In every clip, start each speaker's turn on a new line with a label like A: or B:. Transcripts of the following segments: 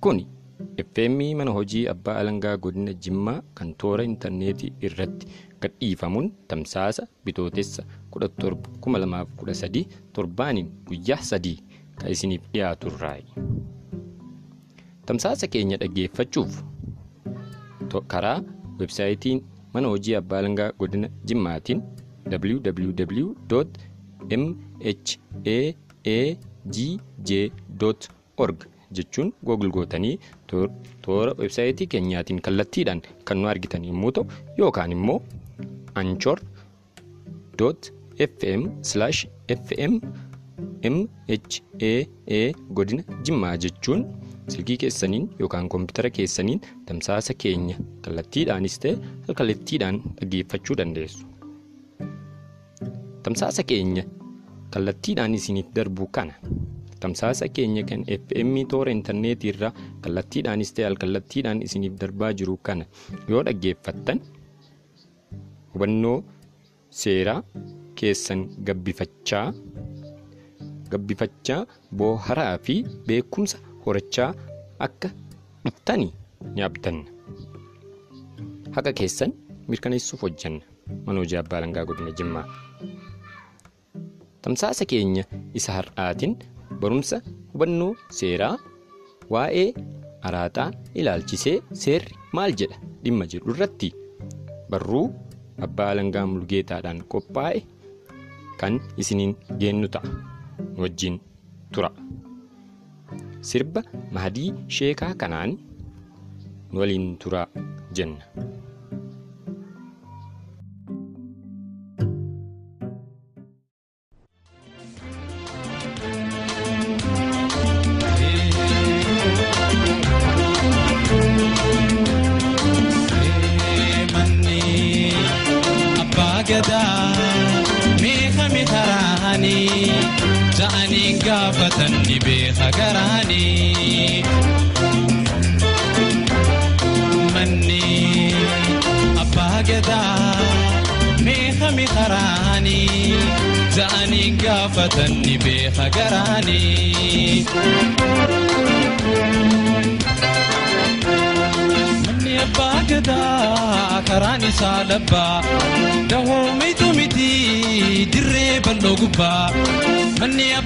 A: Kuni FM mana hojii abbaa alangaa godina Jimmaa kan toora intarneetii irratti gadhiifamuun tamsaasa bitootessa 17 torbaaniin guyyaa sadii kan isiniif dhiyaatu irraayi. Tamsaasa keenya dhaggeeffachuuf karaa websaayitiin mana hojii abbaa alangaa godina Jimmaatiin www.mhaagj.org jechuun googil gootanii toora websaayitii keenyaatiin kallattiidhaan kan nu argitan yommuu ta'u yookaan immoo anchor fm fm mhaa godina jimmaa jechuun silkii keessaniin yookaan koompitara keessaniin tamsaasa keenya kallattiidhaanis ta'e alkallattiidhaan dhaggeeffachuu dandeessu. Tamsaasa keenya kallattiidhaan isiniif darbu kana tamsaasa keenya kan FM toora intarneetii irraa kallattiidhaanis ta'e alkallattiidhaan isiniif darbaa jiru kana yoo dhaggeeffattan hubannoo seeraa keessan gabbifachaa gabbifachaa booharaa fi beekumsa horachaa akka dhuftanii ni abdanna. Haqa keessan mirkaneessuuf hojjanna. Mana hojii abbaa alangaa godina Jimmaa. Tamsaasa keenya isa har'aatiin barumsa hubannoo seeraa waa'ee araaxaa ilaalchisee seerri maal jedha dhimma jedhu irratti barruu abbaa alangaa mulgeetaadhaan qophaa'e kan isiniin geennu ta'a. wajjin tura. Sirba Mahadii Sheekaa kanaan waliin tura jenna.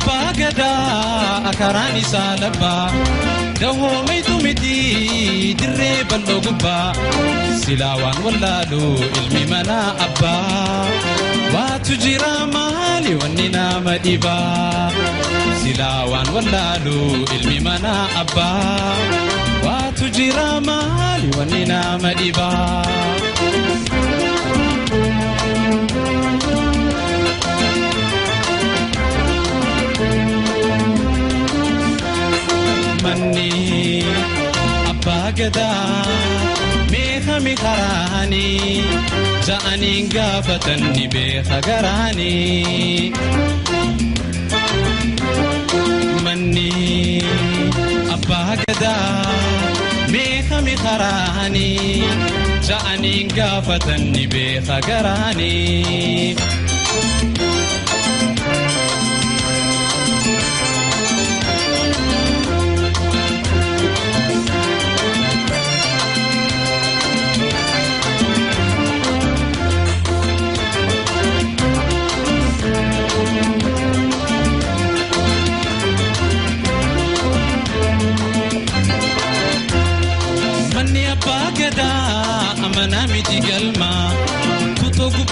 B: Abbaa gadaa karaan isaa labbaa dahoo miitu miti dirree bal'oo gubbaa. Silaa ilmi manaa abbaa waatu jira maali wanni nama dhibaa. Silaa waan ilmi manaa abbaa waatu jira maali wanni nama dhibaa. Manni abbaa gadaa meeqami karaanii ja'aniin gaafatan ni beeka garaanii. Abbaa gadaa meeqami karaanii ja'aniin gaafatan ni beeka.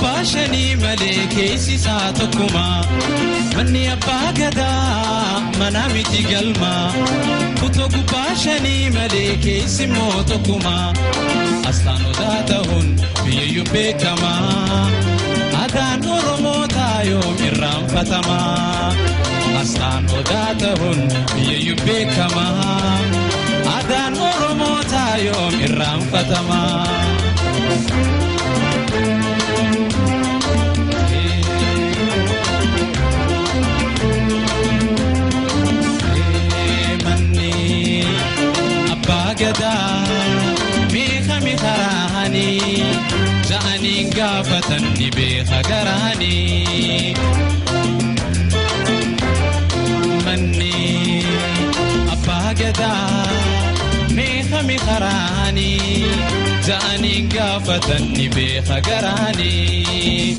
B: Gubbaa shanii malee keessi isaa tokkuma. Manni abbaa gadaa manaa miti galma kutoo gubbaa shanii malee keessi immoo tokkuma. Asxaan odaa ta'uun biyyayyuu beekama. Aadaan Oromoo taayoom irraanfatama. Asxaan odaa ta'uun biyyayyuu beekama. Aadaan Oromoo taayoom irraanfatama. Gaafatan ni beeka garaanii. Manni abbaa gadaa meeqami karaanii ja'aniin gaafatan ni beeka garaanii.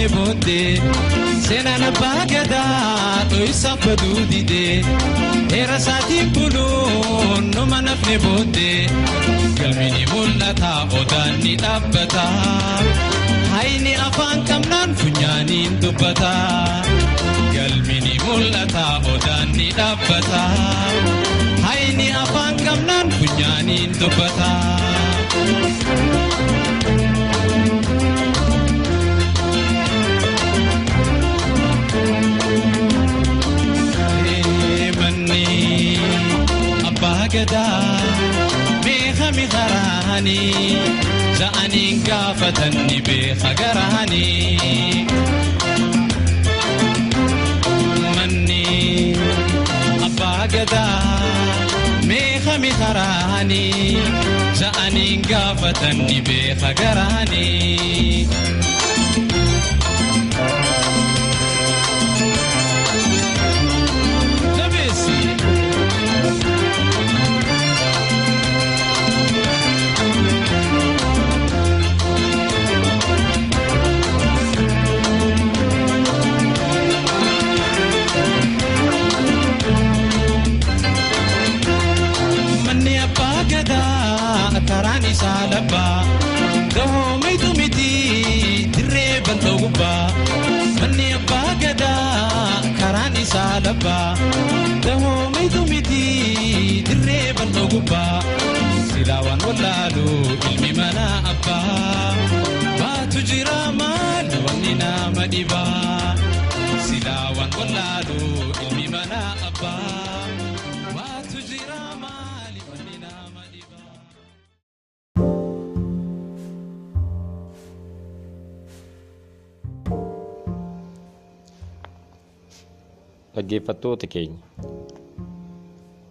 B: Nafne booddee. Seenaan abbaa gadaa dho'isan baduu didee heera isaatiin buluun numa nafne booddee. Galmini mul'ata odaan ni dhaabbata hayni afaan qabnaan funyaaniin dubbata. Galmini mul'ata odaan ni dhaabbata. Hayni afaan qabnaan funyaaniin dubbata. Abbaa gadaa meeqami karaanii ja'aniin gaafatan ni beeka garaanii. Manni abbaa gadaa meeqami karaanii ja'aniin gaafatan aba gahomaydumiti diree bandaguba manni abbaa gadaa karaan isaa labba gahomaydumiti diree bandaguba silaawaan wallaalu ilmi manaa abbaa baatu jira maal wanni nama dhibaa silaawaan wallaalu ilmi manaa abbaa.
A: Dhaggeeffattoota keenya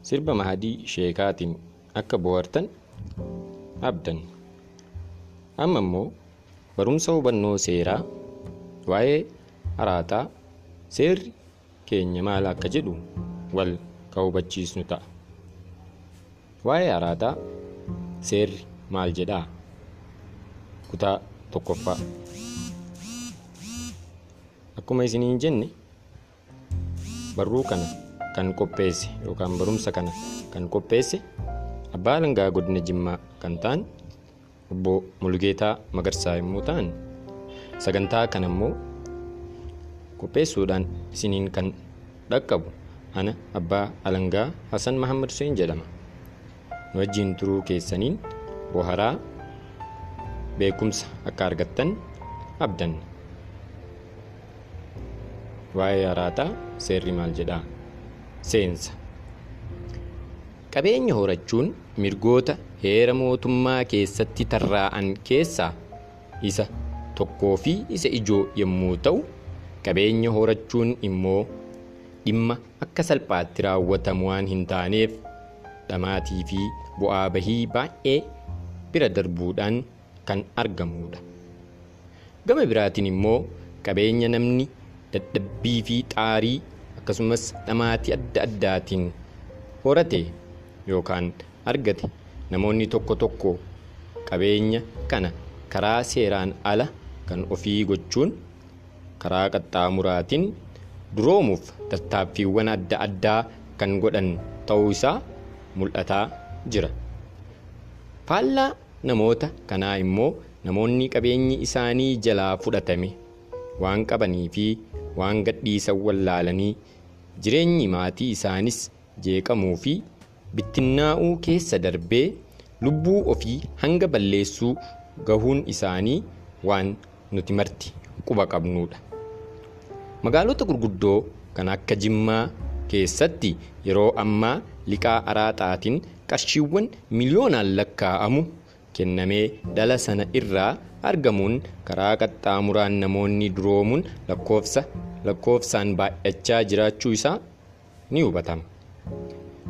A: sirba mahadii sheekaatiin akka bohaartan abdan. Amma immoo barumsa hubannoo seeraa waa'ee araataa seerri keenya maal akka jedhu wal ka hubachiisnu ta'a waa'ee araataa seerri maal jedhaa kutaa tokkoffaa akkuma isiniin jenne barruu kana kan qopheesse yookaan barumsa kana kan qopheesse abbaa alangaa godina jimmaa kan ta'an obbo Mulugeetaa Magarsaa yommuu ta'an sagantaa kana immoo qopheessuudhaan isiniin kan dhaqqabu ana abbaa alangaa Hasan Mahammad Hussein jedhama. Nu wajjiin turuu keessaniin boharaa beekumsa akka argattan abdanna waa'ee araataa seerri maal jedhaa? Seensa. Qabeenya horachuun mirgoota heera mootummaa keessatti tarraa'an keessaa isa tokkoo fi isa ijoo yommuu ta'u qabeenya horachuun immoo dhimma akka salphaatti raawwatamu waan hin taaneef dhamaatii fi bu'aa bahii baay'ee bira darbuudhaan kan argamudha gama biraatiin immoo qabeenya namni dadhabbii fi xaarii akkasumas dhamaatii adda addaatiin horate yookaan argate namoonni tokko tokko qabeenya kana karaa seeraan ala kan ofii gochuun karaa qaxxaamuraatiin duroomuuf tattaaffiiwwan adda addaa kan godhan ta'uu isaa mul'ataa jira. Faallaa namoota kanaa immoo namoonni qabeenyi isaanii jalaa fudhatame waan qabanii fi waan gadhiisan wallaalanii jireenyi maatii isaanis jeeqamuu fi bittinnaa'uu keessa darbee lubbuu ofii hanga balleessuu gahuun isaanii waan nuti marti quba qabnudha. Magaalota gurguddoo kan akka Jimmaa keessatti yeroo ammaa liqaa araaxaatiin qarshiiwwan miliyoonaan lakkaa'amu kennamee dhala sana irraa argamuun karaa qaxxaamuraan namoonni duroomuun lakkoofsa lakkoofsaan baay'achaa jiraachuu isaa ni hubatama.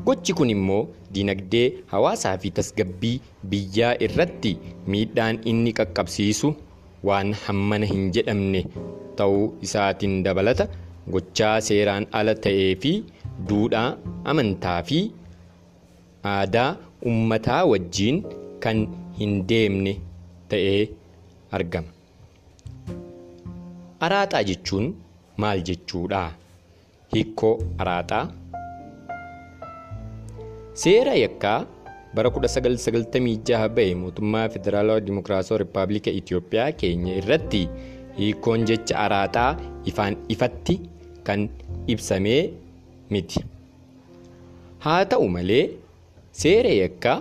A: Gochi kun immoo dinagdee hawaasaa fi tasgabbii biyyaa irratti miidhaan inni qaqqabsiisu waan hammana hin jedhamne ta'uu isaatiin dabalata gochaa seeraan ala ta'ee fi duudhaa amantaa fi aadaa ummataa wajjiin kan hin deemne ta'ee argama. Araaxaa jechuun maal jechuudha? Hiikoo araaxaa Seera yakkaa bara 1996 ba'e mootummaa Federaalawaa Dimokiraatawaa Rippaabilika Itoophiyaa keenya irratti hiikoon jecha araaxaa ifaan ifatti kan ibsamee miti. Haa ta'u malee seera yakkaa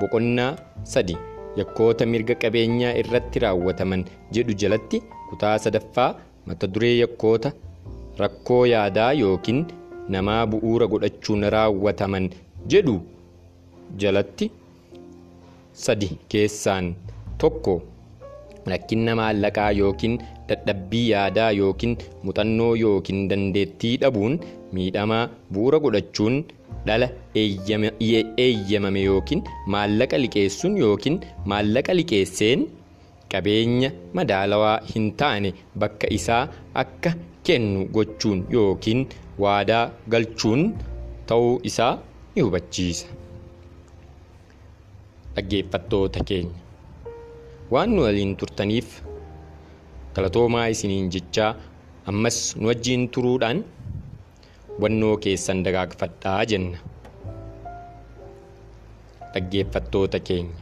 A: boqonnaa sadi yakkoota mirga qabeenyaa irratti raawwataman jedhu jalatti kutaa sadaffaa mata duree yakkoota rakkoo yaadaa yookiin namaa bu'uura godhachuun raawwataman jedhu jalatti sadi keessaan tokko rakkina maallaqaa yookiin dadhabbii yaadaa yookiin muuxannoo yookiin dandeettii dhabuun miidhamaa bu'uura godhachuun dhala eeyyamame yookiin maallaqa liqeessuun yookiin maallaqa liqeesseen qabeenya madaalawaa hin taane bakka isaa akka kennu gochuun yookiin waadaa galchuun ta'uu isaa ni hubachiisa. Dhaggeeffattoota keenya waan nu waliin turtaniif galatoomaa isiniin jechaa ammas nu wajjiin turuudhaan hubannoo keessan dagaagfadhaa jenna. Dhaggeeffattoota keenya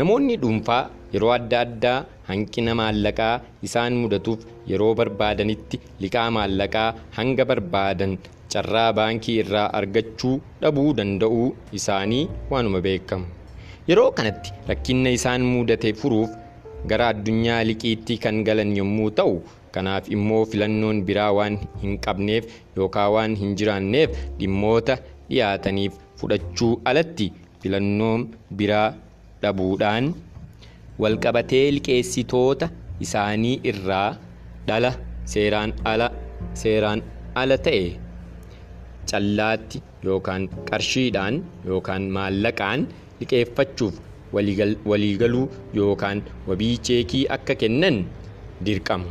A: namoonni dhuunfaa yeroo adda addaa hanqina maallaqaa isaan mudatuuf yeroo barbaadanitti liqaa maallaqaa hanga barbaadan carraa baankii irraa argachuu dhabuu danda'uu isaanii waanuma beekamu. Yeroo kanatti rakkinna isaan mudate furuuf gara addunyaa liqiitti kan galan yommuu ta'u kanaaf immoo filannoon biraa waan hin qabneef yookaan waan hin jiraanneef dhimmoota dhiyaataniif fudhachuu alatti filannoon biraa dhabuudhaan walqabatee liqeessitoota isaanii irraa dhala seeraan ala seeraan ala ta'e callaatti yookaan qarshiidhaan yookaan maallaqaan liqeeffachuuf waliigaluu yookaan wabii cheekii akka kennan dirqamu.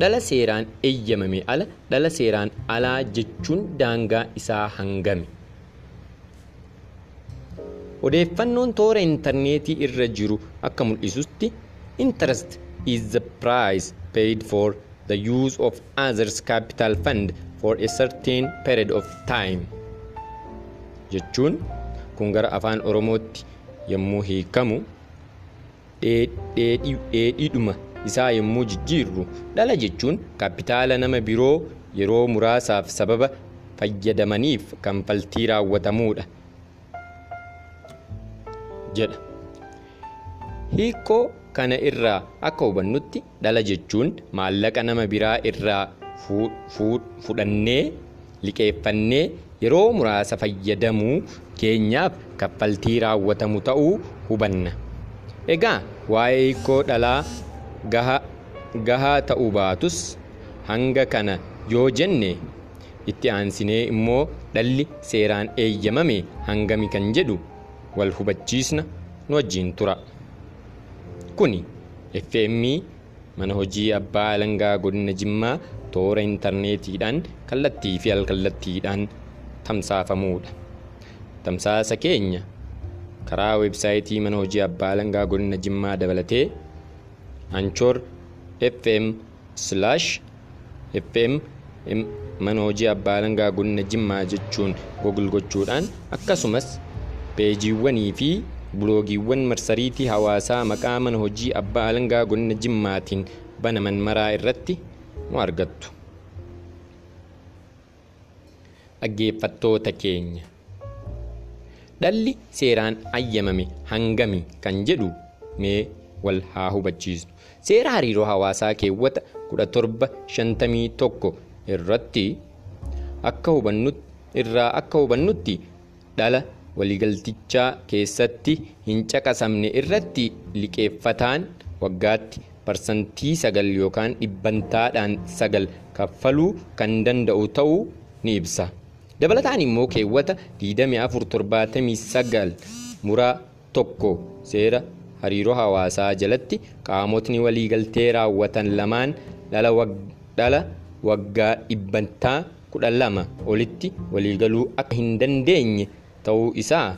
A: Dhala seeraan eeyyamame ala dhala seeraan alaa jechuun daangaa isaa hangami. Odeeffannoon toora intarneetii irra jiru akka mul'isutti interest is the price paid for the use of others capital fund for a certain period of time. Jechuun kun gara afaan oromootti yommuu hiikamu dheedhiidhuma isaa yommuu jijjiirru dhala jechuun kaapitaala nama biroo yeroo muraasaaf sababa fayyadamaniif kanfaltii raawwatamuudha jedha. Hiikoo kana irraa akka hubannutti dhala jechuun maallaqa nama biraa irraa fudhannee liqeeffannee yeroo muraasa fayyadamuu keenyaaf kaffaltii raawwatamu ta'uu hubanna. Egaa waa'ee hiikoo dhalaa gahaa ta'uu baatus hanga kana yoo jenne itti aansinee immoo dhalli seeraan eeyyamame hangami kan jedhu wal hubachiisna nu wajjiin tura. Kuni FM mana hojii abbaa alangaa godina Jimmaa toora intarneetiidhaan kallattii fi alkallattiidhaan tamsaafamuudha. Tamsaasa keenya karaa weebsaayitii mana hojii abbaa alangaa godina Jimmaa dabalatee anchoor fm slash fm mana hojii abbaa alangaa godina Jimmaa jechuun gogol gochuudhaan akkasumas peejiiwwanii fi buloogiiwwan marsariitii hawaasaa maqaa mana hojii abbaa alangaa godina Jimmaatiin banaman maraa irratti nu argattu. Dhaggeeffattoota keenya. Dhalli seeraan ayyamame hangami kan jedhu mee wal haa hubachiisnu. Seera hariiroo hawaasaa keewwata 1751 irratti akka hubannutti dhala waliigaltichaa keessatti hin caqasamne irratti liqeeffataan waggaatti parsantii sagal yookaan dhibbantaadhaan sagal kaffaluu kan danda'u ta'uu ni ibsa. Dabalataan immoo keewwata 2479 muraa tokko seera hariiroo hawaasaa jalatti qaamotni waliigaltee raawwatan lamaan dhala waggaa dhibbantaa kudha lama olitti waliigaluu akka hin dandeenye ta'uu isaa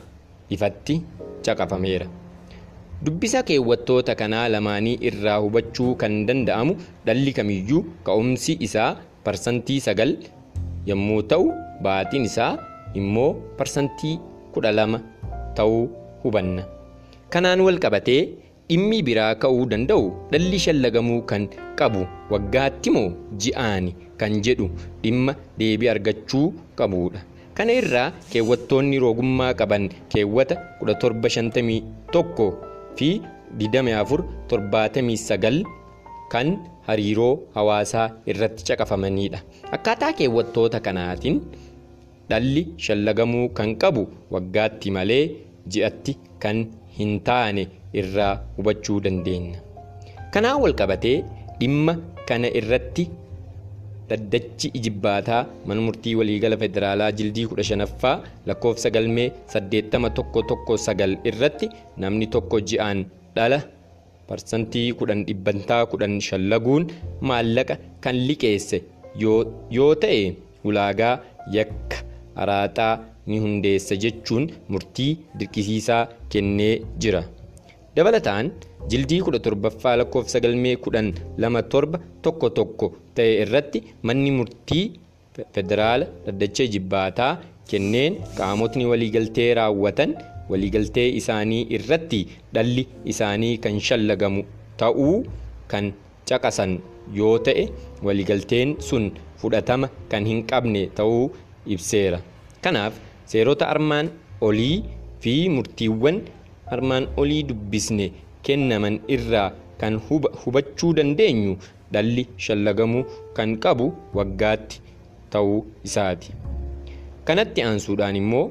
A: ifatti caqafameera. Dubbisa keewwattoota kanaa lamaanii irraa hubachuu kan danda'amu dhalli kamiyyuu ka'umsi isaa parsantii sagal yommuu ta'u baatiin isaa immoo parsantii kudha lama ta'uu hubanna. Kanaan wal qabatee dhimmi biraa ka'uu danda'u dhalli shallagamuu kan qabu waggaatti moo ji'aani kan jedhu dhimma deebii argachuu qabudha. Kana irraa keewwattoonni roogummaa qaban keewwata 1751 fi 2479 kan hariiroo hawaasaa irratti caqafamanidha. Akkaataa keewwattoota kanaatiin dhalli shallagamuu kan qabu waggaatti malee ji'atti kan hin taane irraa hubachuu dandeenya. Kanaan wal qabatee dhimma kana irratti dhaddachi ijibbaataa mana murtii waliigala federaalaa jildii 15ffaa lakkoofsa galmee 8119 irratti namni tokko ji'aan dhala parsantii 10 dhibbantaa 10 shallaguun maallaqa kan liqeesse yoo ta'e ulaagaa yakka araaxaa ni hundeessa jechuun murtii dirqisiisaa kennee jira. Dabalataan jildii 17ffaa lakkoofsa galmee 127 tokko tokko ta'e irratti manni murtii federaala dhaddacha ijibbaataa kenneen qaamotni waliigaltee raawwatan waliigaltee isaanii irratti dhalli isaanii kan shallagamu ta'uu kan caqasan yoo ta'e waliigalteen sun fudhatama kan hin qabne ta'uu ibseera. Kanaaf seerota armaan olii fi murtiiwwan armaan olii dubbisne kennaman irraa kan hubachuu dandeenyu dhalli shallagamuu kan qabu waggaatti ta'uu isaati. Kanatti aansuudhaan immoo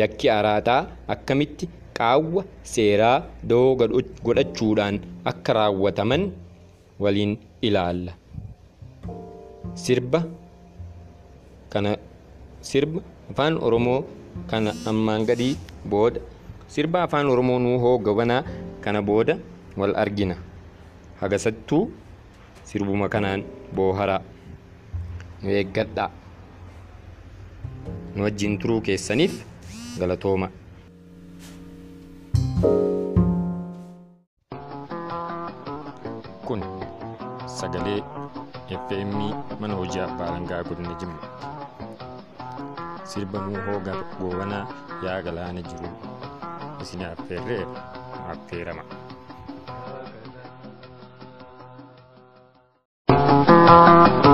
A: yakki araaxaa akkamitti qaawwa seeraa da'oo godhachuudhaan akka raawwataman waliin ilaalla. Sirba kana sirba afaan Oromoo kana ammaan gadii booda sirba afaan Oromoo nuu hoo gabanaa kana booda wal argina. Hagasattuu sirbuma kanaan booharaa. Nu eeggadhaa. Nu wajjin turuu keessaniif galatooma. Kun sagalee FM mana hojii abbaa alangaa godina Jimma. Sirba nuu hoo goobanaa yaa galaana jiru
C: ವಿಶ್ವವಿದ್ಯಾಪೀಠ ಆಗ್ತೀರಮ್ಮ Thank you.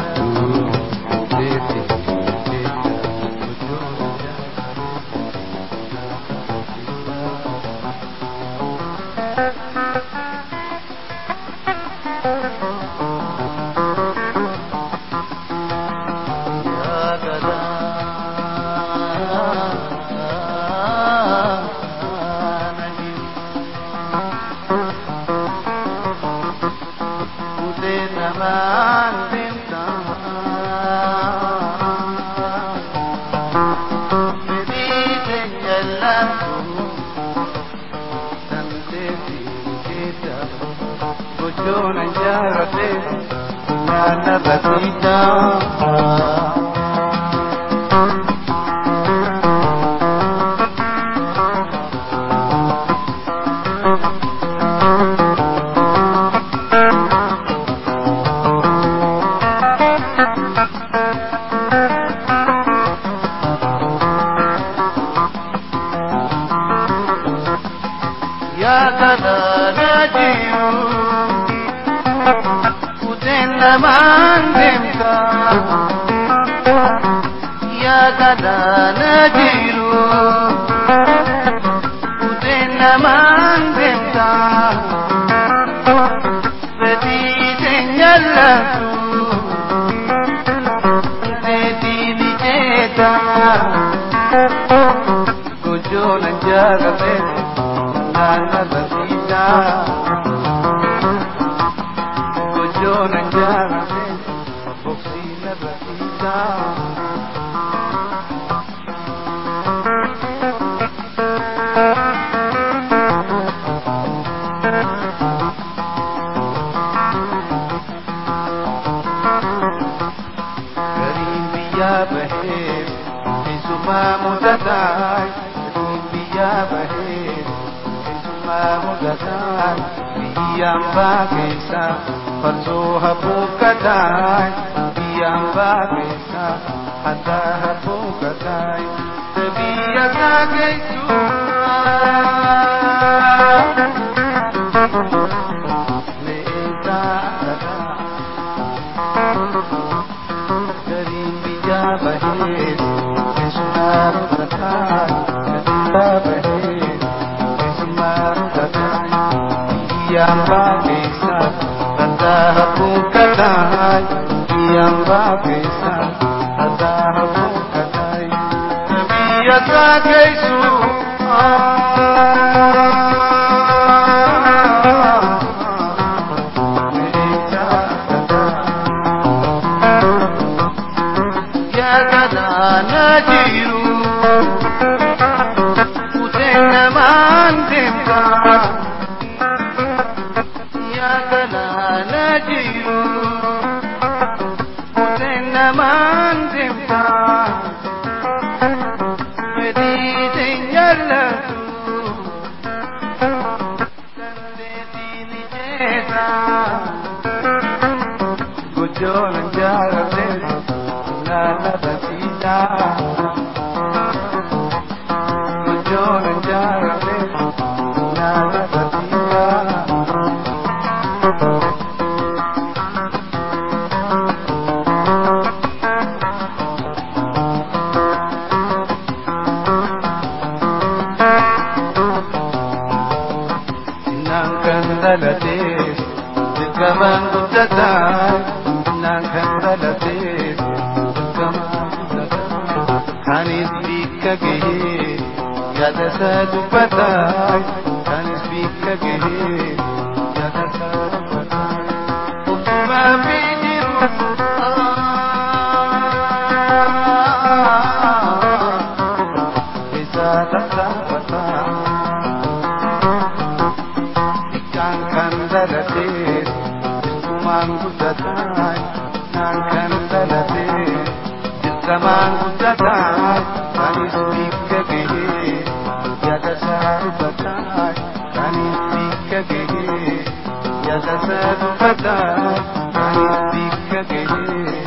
C: Thank you. जग में pa kaisa farzo habu kadai Jesús. guddataan naan kan dhalate dirqamaan guddataan anis bikka gahee yaada isaa dubbataan anis bikka gahee yaada isaa dubbataan anis bikka gahee.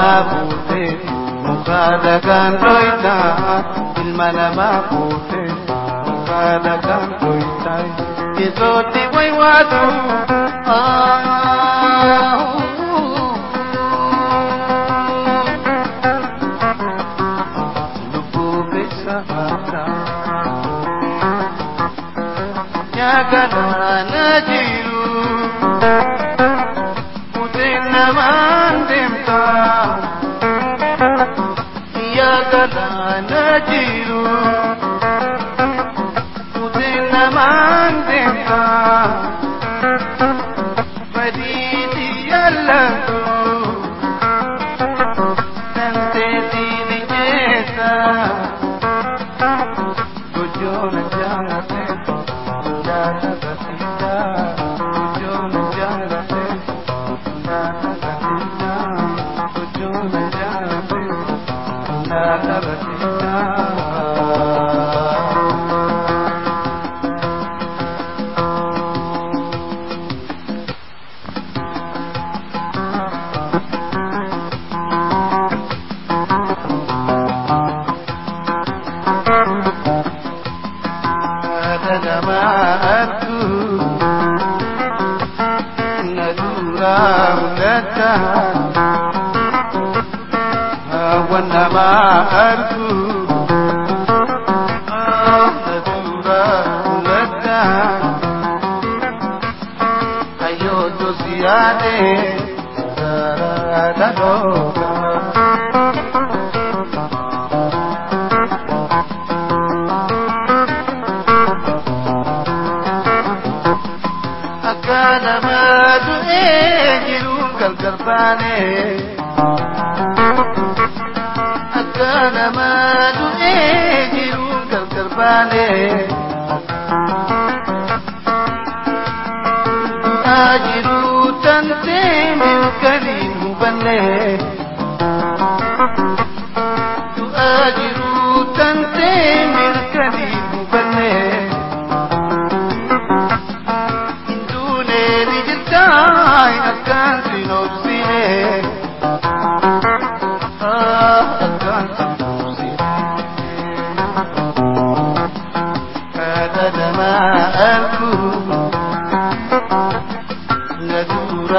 C: mabuti Mukadagan doita Ilmana mabuti Mukadagan doita Kisoti way wadu Ah Lububi sa hata Nyaga na najiru Nyaga na najiru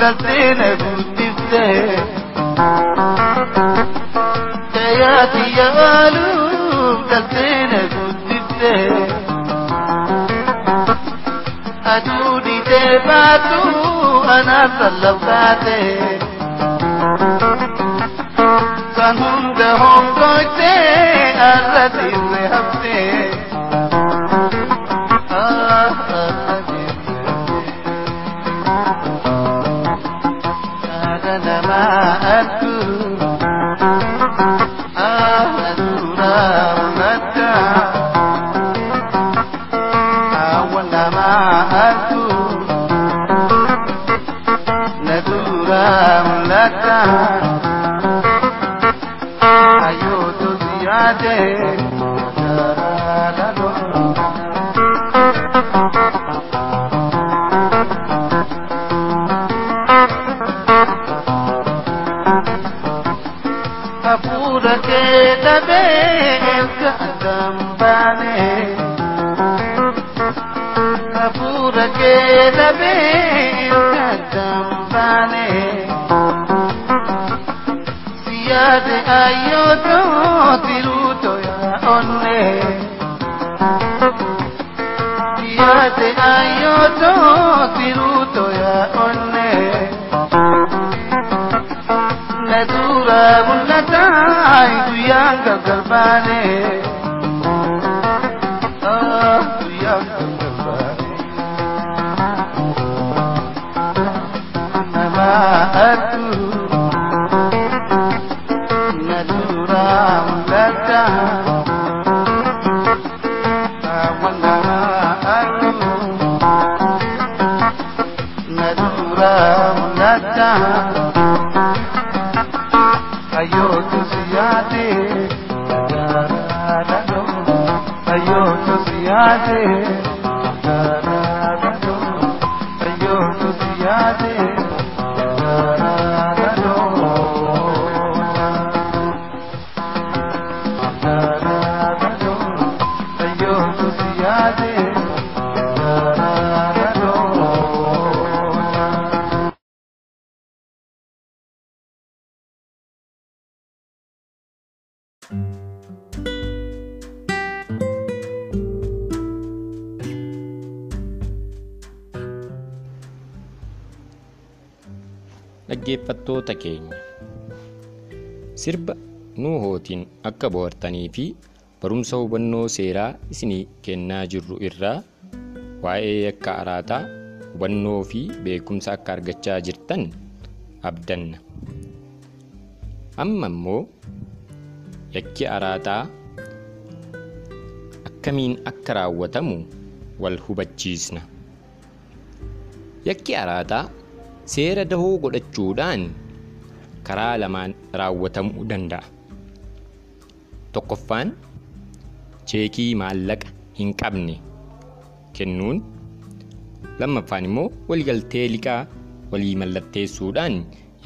C: قلبنا كنت بتاهي تياتي يا قلوب قلبنا كنت بتاهي أدوني تباتو أنا صلباتي كان هم دهم كنت أردت ayoto ziyade daralalo abura ke dabe ayodo tiruto ya onne. Yate ayodo tiruto ya onne. Nadura bunnata ay guyanga garbane Radhe
A: Dhaggeeffattoota keenya sirba nuuhootiin akka bohaartanii fi barumsa hubannoo seeraa isinii kennaa jirru irraa waa'ee yakka araataa hubannoo fi beekumsa akka argachaa jirtan abdanna. Amma immoo yakki araataa akkamiin akka raawwatamu wal hubachiisna. Yakki araataa seera dahoo godhachuudhaan karaa lamaan raawwatamuu danda'a. Tokkoffaan cheekii maallaqa hin qabne kennuun lammaffaan immoo waliigaltee liqaa walii mallatteessuudhaan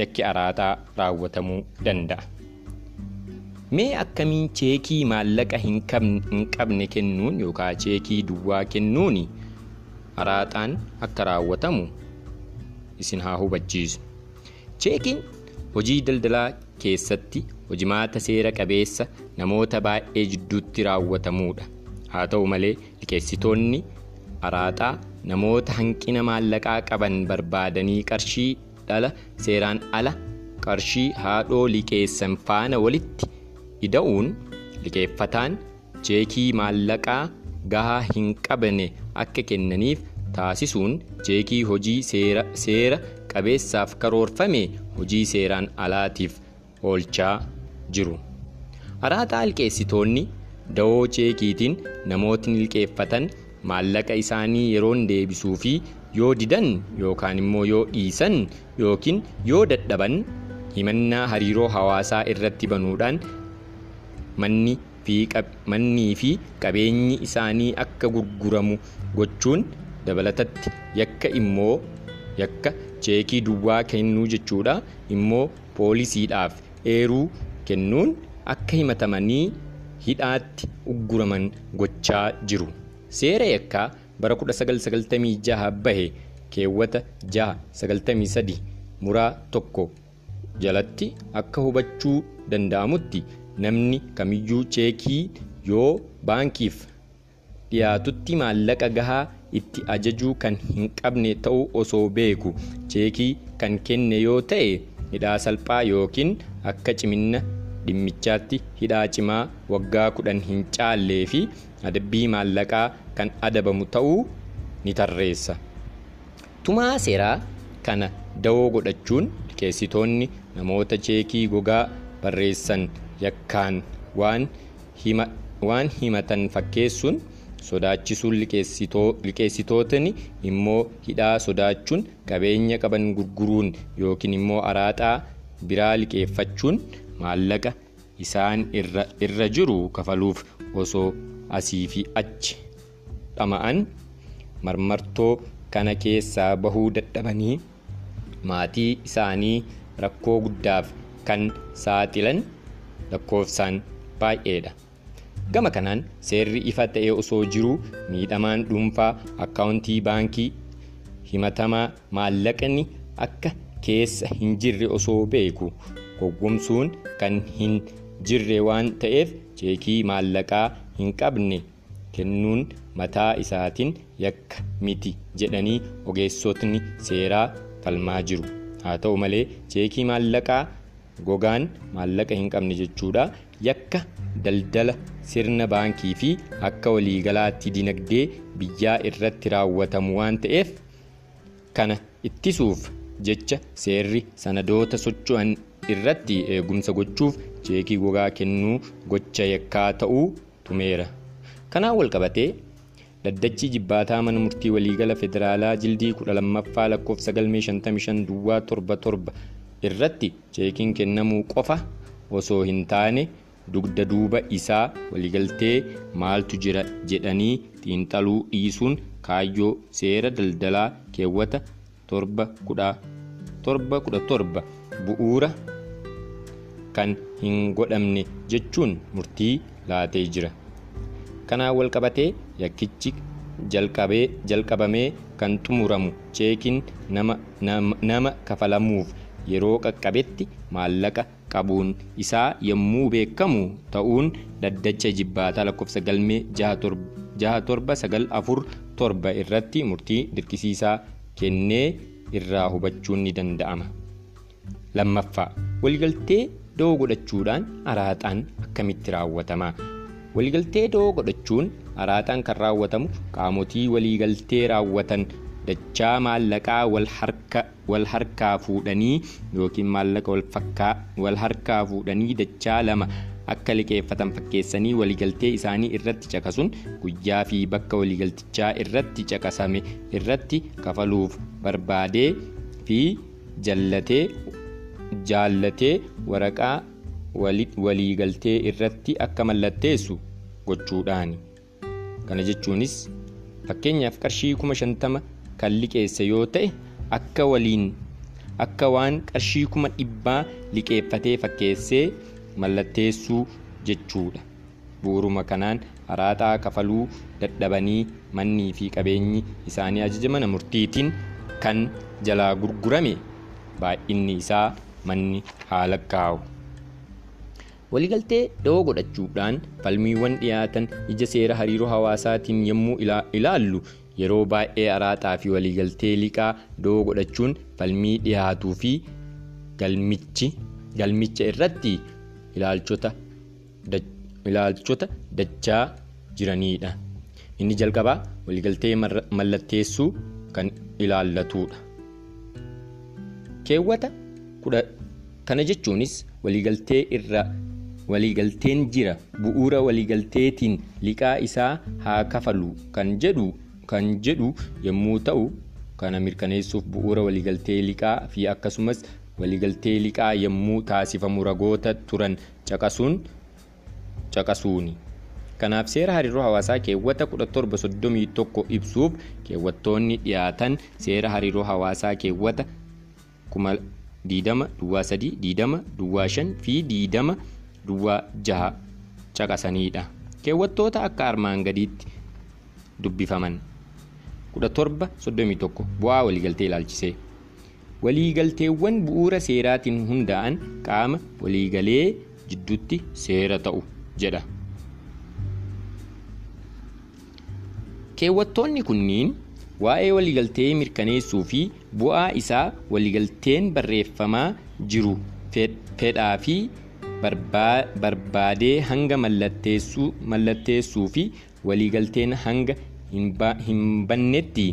A: yakki araataa raawwatamuu danda'a. Mee akkamiin cheekii maallaqa hin qabne kennuun yookaan cheekii duwwaa kennuun araataan akka raawwatamu isin haa hubachiisu. Cheekiin hojii daldalaa keessatti hojimaata seera qabeessa namoota baay'ee jidduutti raawwatamuudha. Haa ta'u malee liqeessitoonni araaxaa namoota hanqina maallaqaa qaban barbaadanii qarshii dhala seeraan ala qarshii haadhoo liqeessan faana walitti ida'uun liqeeffataan cheekii maallaqaa gahaa hin qabne akka kennaniif taasisuun cheekii hojii seera, qabeessaaf karoorfame hojii seeraan alaatiif oolchaa jiru. Araaxaa liqeessitoonni da'oo cheekiitiin namootni liqeeffatan maallaqa isaanii yeroon deebisuu fi yoo didan yookaan immoo yoo dhiisan yookiin yoo dadhaban himannaa hariiroo hawaasaa irratti banuudhaan mannii fi qabeenyi isaanii akka gurguramu gochuun dabalatatti yakka immoo yakka cheekii duwwaa kennuu jechuudha immoo poolisiidhaaf eeruu kennuun akka himatamanii hidhaatti ugguraman gochaa jiru. Seera yakkaa bara 1996 bahe keewwata 693 muraa tokko jalatti akka hubachuu danda'amutti namni kamiyyuu cheekii yoo baankiif dhiyaatutti maallaqa gahaa itti ajajuu kan hin qabne ta'uu osoo beeku cheekii kan kenne yoo ta'e hidhaa salphaa yookiin akka cimina dhimmichaatti hidhaa cimaa waggaa kudhan hin caallee fi adabbii maallaqaa kan adabamu ta'uu ni tarreessa. Tumaa seeraa kana dawoo godhachuun liqeessitoonni namoota cheekii gogaa barreessan yakkaan waan himatan fakkeessuun sodaachisuun liqeessitoo- liqeessitootni immoo hidhaa sodaachuun qabeenya qaban gurguruun yookiin immoo araaxaa biraa liqeeffachuun maallaqa isaan irra jiru kafaluuf osoo asii fi achi dhama'an marmartoo kana keessaa bahuu dadhabanii maatii isaanii rakkoo guddaaf kan saaxilan lakkoofsaan baay'eedha. Gama kanaan seerri ifa ta'e osoo jiruu miidhamaan dhuunfaa akkaawuntii baankii himatamaa maallaqni akka keessa hin jirre osoo beeku gowwomsuun kan hin jirre waan ta'eef cheekii maallaqaa hin qabne kennuun mataa isaatiin yakka miti jedhanii ogeessotni seeraa falmaa jiru. Haa ta'u malee cheekii maallaqaa gogaan maallaqa hin qabne jechuudha yakka daldala sirna baankii fi akka waliigalaatti dinagdee biyyaa irratti raawwatamu waan ta'eef kana ittisuuf jecha seerri sanadoota socho'an irratti eegumsa gochuuf cheekii gogaa kennuu gocha yakkaa ta'uu tumeera. Kanaan walqabatee dhaddachi jibbaataa mana murtii waliigala federaalaa jildii 12ffaa lakkoofsa galmee 55 duwwaa 77 irratti cheekiin kennamuu qofa osoo hin taane dugda duuba isaa waliigaltee maaltu jira jedhanii xiinxaluu dhiisuun kaayyoo seera daldalaa keewwata 717 bu'uura kan hin godhamne jechuun murtii laatee jira. kanaan walqabatee yakkichi jalqabamee kan xumuramu nama, nama kafalamuuf yeroo qaqqabetti maallaqa qabuun isaa yommuu beekamu ta'uun dhaddacha jibbaataa lakkoofsa galmee 6794 irratti murtii dirqisiisaa kennee irraa hubachuun ni danda'ama. lammaffaa waliigaltee doo godhachuudhaan araaxaan akkamitti raawwatama waliigaltee doo godhachuun araaxaan kan raawwatamu qaamotii waliigaltee raawwatan dachaa maallaqaa wal harka wal harkaa fuudhanii yookiin maallaqa wal harkaa fuudhanii dachaa lama akka liqeeffatan fakkeessanii waliigaltee isaanii irratti caqasuun guyyaa fi bakka waliigaltichaa irratti caqasame irratti kafaluuf barbaadee fi jaallatee waraqaa waliigaltee irratti akka mallatteessu gochuudhaani. Kana jechuunis fakkeenyaaf qarshii kuma shantama kan liqeesse yoo ta'e akka waliin akka waan qarshii kuma dhibbaa liqeeffatee fakkeessee mallatteessuu jechuudha. Bu'uuruma kanaan araaxaa kafaluu dadhabanii mannii fi qabeenyi isaanii ajaja mana murtiitiin kan jalaa gurgurame baay'inni isaa manni haala kaa'u. Waliigaltee da'oo godhachuudhaan falmiiwwan dhiyaatan ija seera hariiroo hawaasaatiin yommuu ilaallu yeroo baay'ee araaxaa fi waliigaltee liqaa da'oo godhachuun falmii dhiyaatuu fi galmicha irratti ilaalchota dachaa jiranidha. Inni jalqabaa waliigaltee mallatteessuu kan ilaallatudha. Keewwata kana jechuunis waliigalteen jira bu'uura waliigalteetiin liqaa isaa haa kafalu kan jedhu kan jedhu yommuu ta'u kana mirkaneessuuf bu'uura waliigaltee liqaa fi akkasumas waliigaltee liqaa yommuu taasifamu ragoota turan caqasuun caqasuuni. Kanaaf seera hariiroo hawaasaa keewwata 1731 ibsuuf keewwattoonni dhiyaatan seera hariiroo hawaasaa keewwata kuma diidama duwwaa sadii diidama duwwaa shan fi diidama duwwaa jaha caqasanidha. Keewwattoota akka armaan gadiitti dubbifaman kudha torba soddomii tokko bu'aa waliigaltee ilaalchisee. Waliigalteewwan bu'uura seeraatiin hundaa'an qaama waliigalee jidduutti seera ta'u jedha. Keewwattoonni kunniin waa'ee waliigaltee mirkaneessuu fi bu'aa isaa waliigalteen barreeffamaa jiru fedhaa fi barbaadee hanga mallatteessuu fi waliigalteen hanga hin bannetti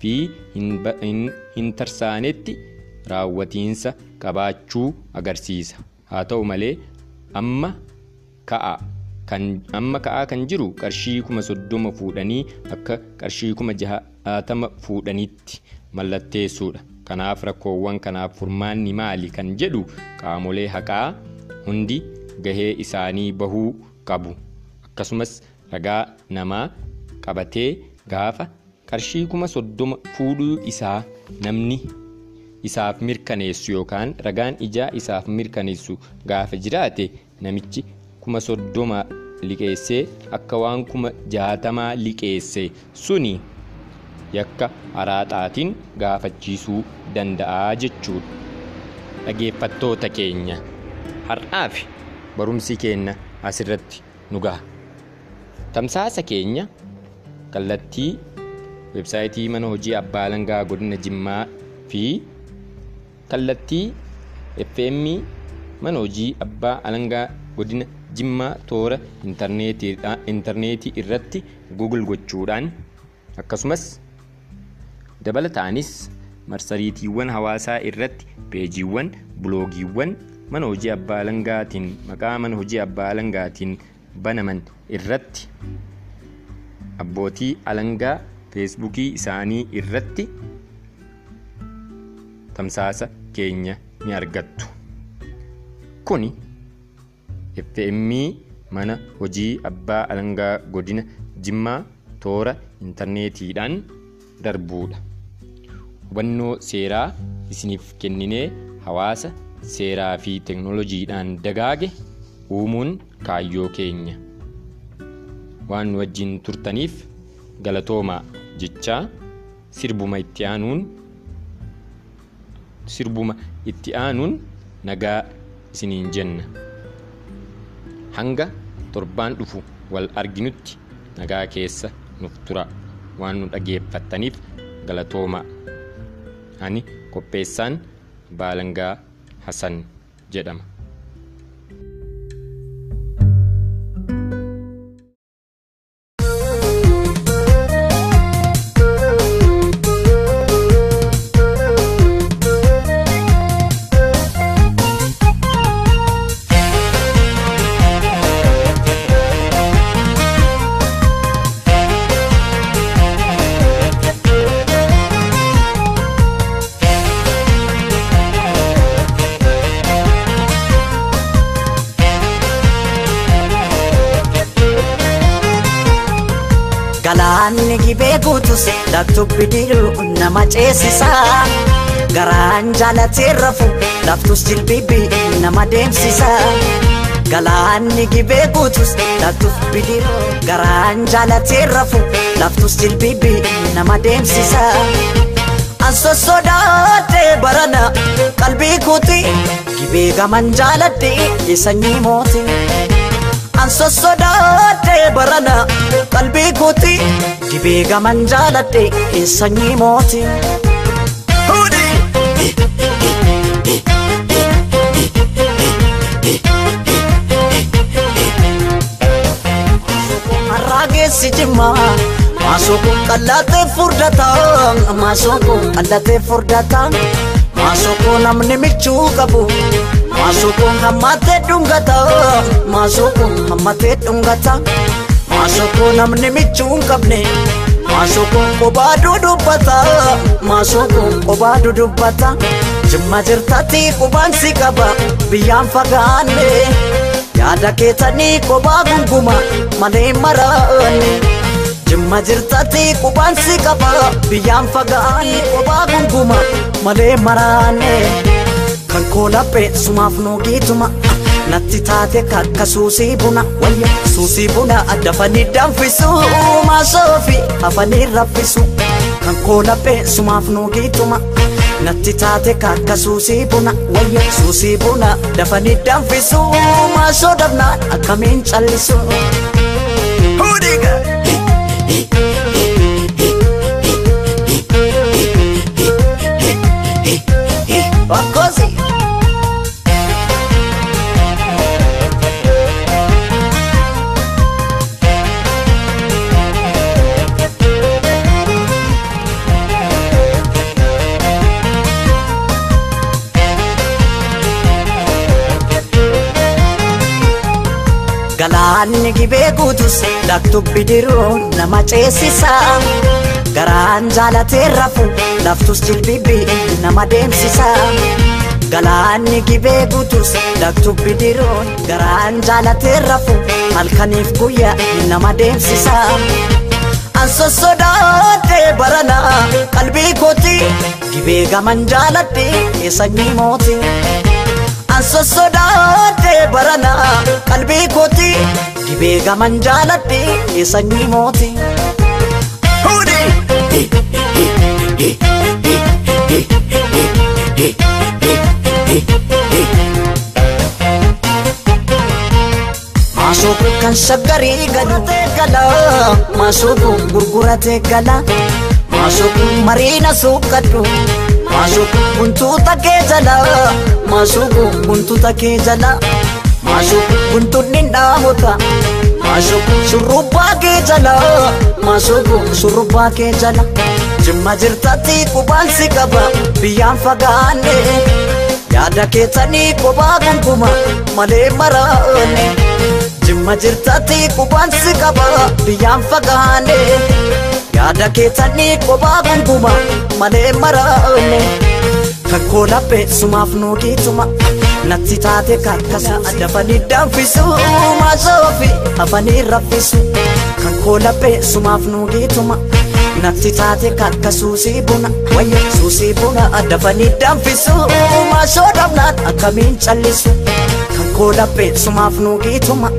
A: fi hin tarsaanetti raawwatiinsa qabaachuu agarsiisa. Haa ta'u malee amma ka'a. amma ka'aa kan jiru qarshii kuma soddoma fuudhanii akka qarshii kuma jahatama fuudhanitti mallatteessuudha. Kanaaf rakkoowwan kanaaf furmaanni maali kan jedhu qaamolee haqaa hundi gahee isaanii bahuu qabu. Akkasumas ragaa namaa qabatee gaafa qarshii kuma soddoma fuudhuu isaa namni isaaf mirkaneessu yookaan ragaan ijaa isaaf mirkaneessu gaafa jiraate namichi kuma soddoma liqeessee akka waan kuma jaatamaa liqeesse suni yakka araaxaatiin gaafachiisuu danda'a jechuudha. Dhageeffattoota keenya har'aaf barumsi keenya asirratti nu gaha. Tamsaasa keenya kallattii websaayitii mana hojii abbaa alangaa godina Jimmaa fi kallattii FM mana hojii abbaa alangaa godina Jimmaa toora intarneetii irratti Google gochuudhaan akkasumas dabalataanis marsariitiiwwan hawaasaa irratti peejiiwwan biloogiiwwan mana hojii abbaa alangaatiin maqaa mana hojii abbaa alangaatiin banaman irratti abbootii alangaa feesbuukii isaanii irratti tamsaasa keenya ni argattu. Kuni FM mana hojii abbaa alangaa godina Jimmaa toora intarneetiidhaan darbuudha. Hubannoo seeraa isiniif kenninee hawaasa seeraa fi teknoolojiidhaan dagaage uumuun kaayyoo keenya. Waan nu wajjin turtaniif galatoomaa jechaa sirbuma itti aanuun sirbuma itti aanuun nagaa isiniin jenna. Hanga torbaan dhufu wal arginutti nagaa keessa nuuf tura waan nu dhageeffattaniif galatoomaa. Ani qopheessaan Baalangaa Hasan jedhama.
D: Diruu nama ceesisa. Garaan jaalatee rafu laftus jilbibbi nama deemsisa. Galaanni gibee guutus laftubbi diruu garaan jaalatee rafu laftus jilbibbi nama deemsisa. An sossodaatee barana qalbii kuuti gibee gaman jaaladhe sanyii mooti. An sossodaatee barana qalbii kuuti gibee gaman jaaladhe sanyii mooti. Harraa geessi jimmaa maasoo kun qallatee furdata. Maasoo kun qallatee furdata. Maasoo kun namni michuu qabu maasoo kun hammatee dhungata maasoo kun hammatee dhungata maasoo kun namni michuu hin qabne maasoo kun qophaa dudubbata maasoo kun qophaa dudubbata jimma jirtatti qubaan si qaba biyyaan fagaanne yaada keessanii qophaa gunguma malee maraanne. Jimma jirtatti qubaan si qaba biyyaan fagaanne qophaa gunguma malee maraanne. Kan koolaphee sumaaf nuugiituma natti taate kakka suusii buna wayya suusii buna dafanii danfisu maasoofi hafanii raffisu. Kan koolaphee sumaaf nuugiituma natti taate kakka suusii buna wayya suusii buna dafanii danfisu maasoo dabnaan akkamiin callisu. Hudiga. Bakkosi. Galaanni gibee guutus laftubbi diruu nama ceesisa. Garaan jaalatee rafu laftus jilbibbi nama deemsisa. Galaanni gibee guutus laftubbi diruu garaan jaalatee rafu halkaniif guyyaa nama deemsisa. An sossodaatee barana qalbii kooti gibee gaman jaaladhe sanyii mooti. An sossodaatee barana qalbii kooti gibee gaman jaaladhe sanyii mooti. Maasoo kun kan shaggarii galatee gala maasoo kun gurguratee gala maasoo kun mariina suuqqadhu maasoo kun guntuuta kee jala maasoo kun guntuuta kee jala maasoo kun guntuunni dhaamota maasoo kun shurrubbaa kee jala maasoo kun shurrubbaa kee jala jimma jirtatti qubaan si qaba biyyaan fagaanne yaada keessanii kophaa gunguma malee maraanne. Jimma jirtatti qubaan si qaba biyyaan fagaanne yaada keessanii qophaa gunguma malee maraanne kakkoo laphee sumaaf nuugiituma natti taate kakkasa dafanii danfisu maasoofi hafanii raffisu kakkoo laphee sumaaf nuugiituma natti taate kakka suusii buna. Wayya suusii buna dafanii danfisu maasoo dhabnaan akkamiin callisu kakkoo laphee sumaaf nuugiituma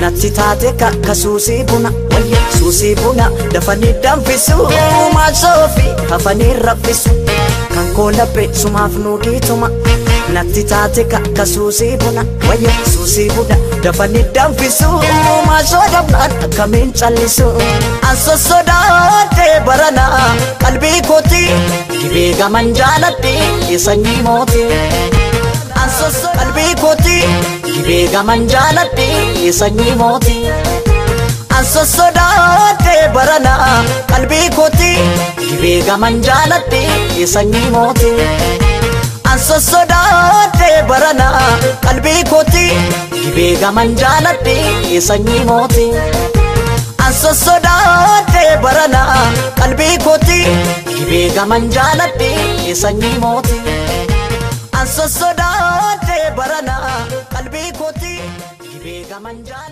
D: natti taate kakka suusii buna. Suusii buna dafanii danfisu maasoofi hafanii raffisu kankoo laphee sumaaf nuugiituma natti taate kakka suusii buna. Suusii buna dafanii danfisu maasoo dhabnaan akkamiin callisu. An sossodaadhee barana qalbii kooti. Gibee gaman jaaladhe sanyii mooti. An sosso qalbii kooti gibee gaman jaaladhe sanyii mooti an sossodaadhee barana qalbii kooti gibee gaman jaaladhe sanyii mooti an sossodaadhee barana qalbii kooti gibee gaman jaaladhe sanyii mooti an sossodaadhee barana qalbii kooti gibee gaman jaaladhe sanyii mooti an sossodaadhee barana qalbii